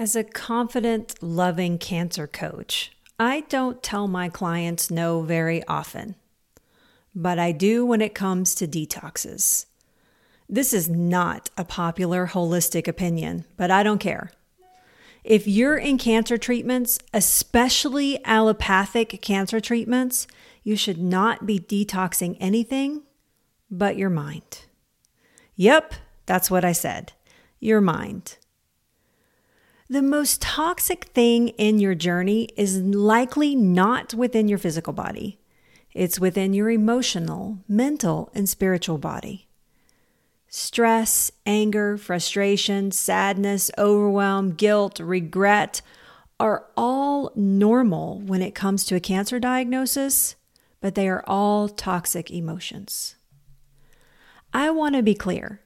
As a confident, loving cancer coach, I don't tell my clients no very often, but I do when it comes to detoxes. This is not a popular holistic opinion, but I don't care. If you're in cancer treatments, especially allopathic cancer treatments, you should not be detoxing anything but your mind. Yep, that's what I said. Your mind. The most toxic thing in your journey is likely not within your physical body. It's within your emotional, mental, and spiritual body. Stress, anger, frustration, sadness, overwhelm, guilt, regret are all normal when it comes to a cancer diagnosis, but they are all toxic emotions. I want to be clear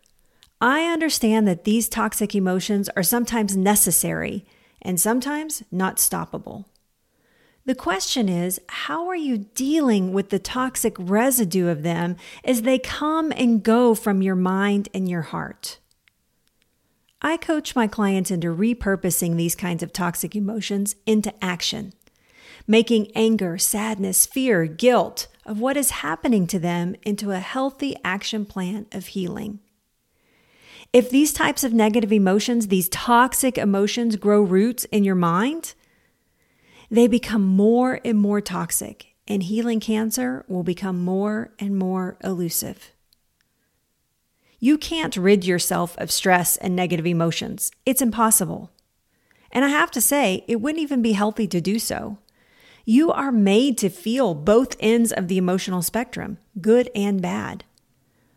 I understand that these toxic emotions are sometimes necessary and sometimes not stoppable. The question is how are you dealing with the toxic residue of them as they come and go from your mind and your heart? I coach my clients into repurposing these kinds of toxic emotions into action, making anger, sadness, fear, guilt of what is happening to them into a healthy action plan of healing. If these types of negative emotions, these toxic emotions, grow roots in your mind, they become more and more toxic, and healing cancer will become more and more elusive. You can't rid yourself of stress and negative emotions. It's impossible. And I have to say, it wouldn't even be healthy to do so. You are made to feel both ends of the emotional spectrum, good and bad.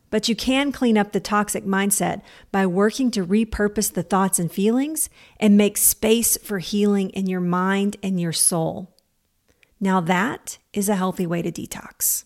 But you can clean up the toxic mindset by working to repurpose the thoughts and feelings and make space for healing in your mind and your soul. Now, that is a healthy way to detox.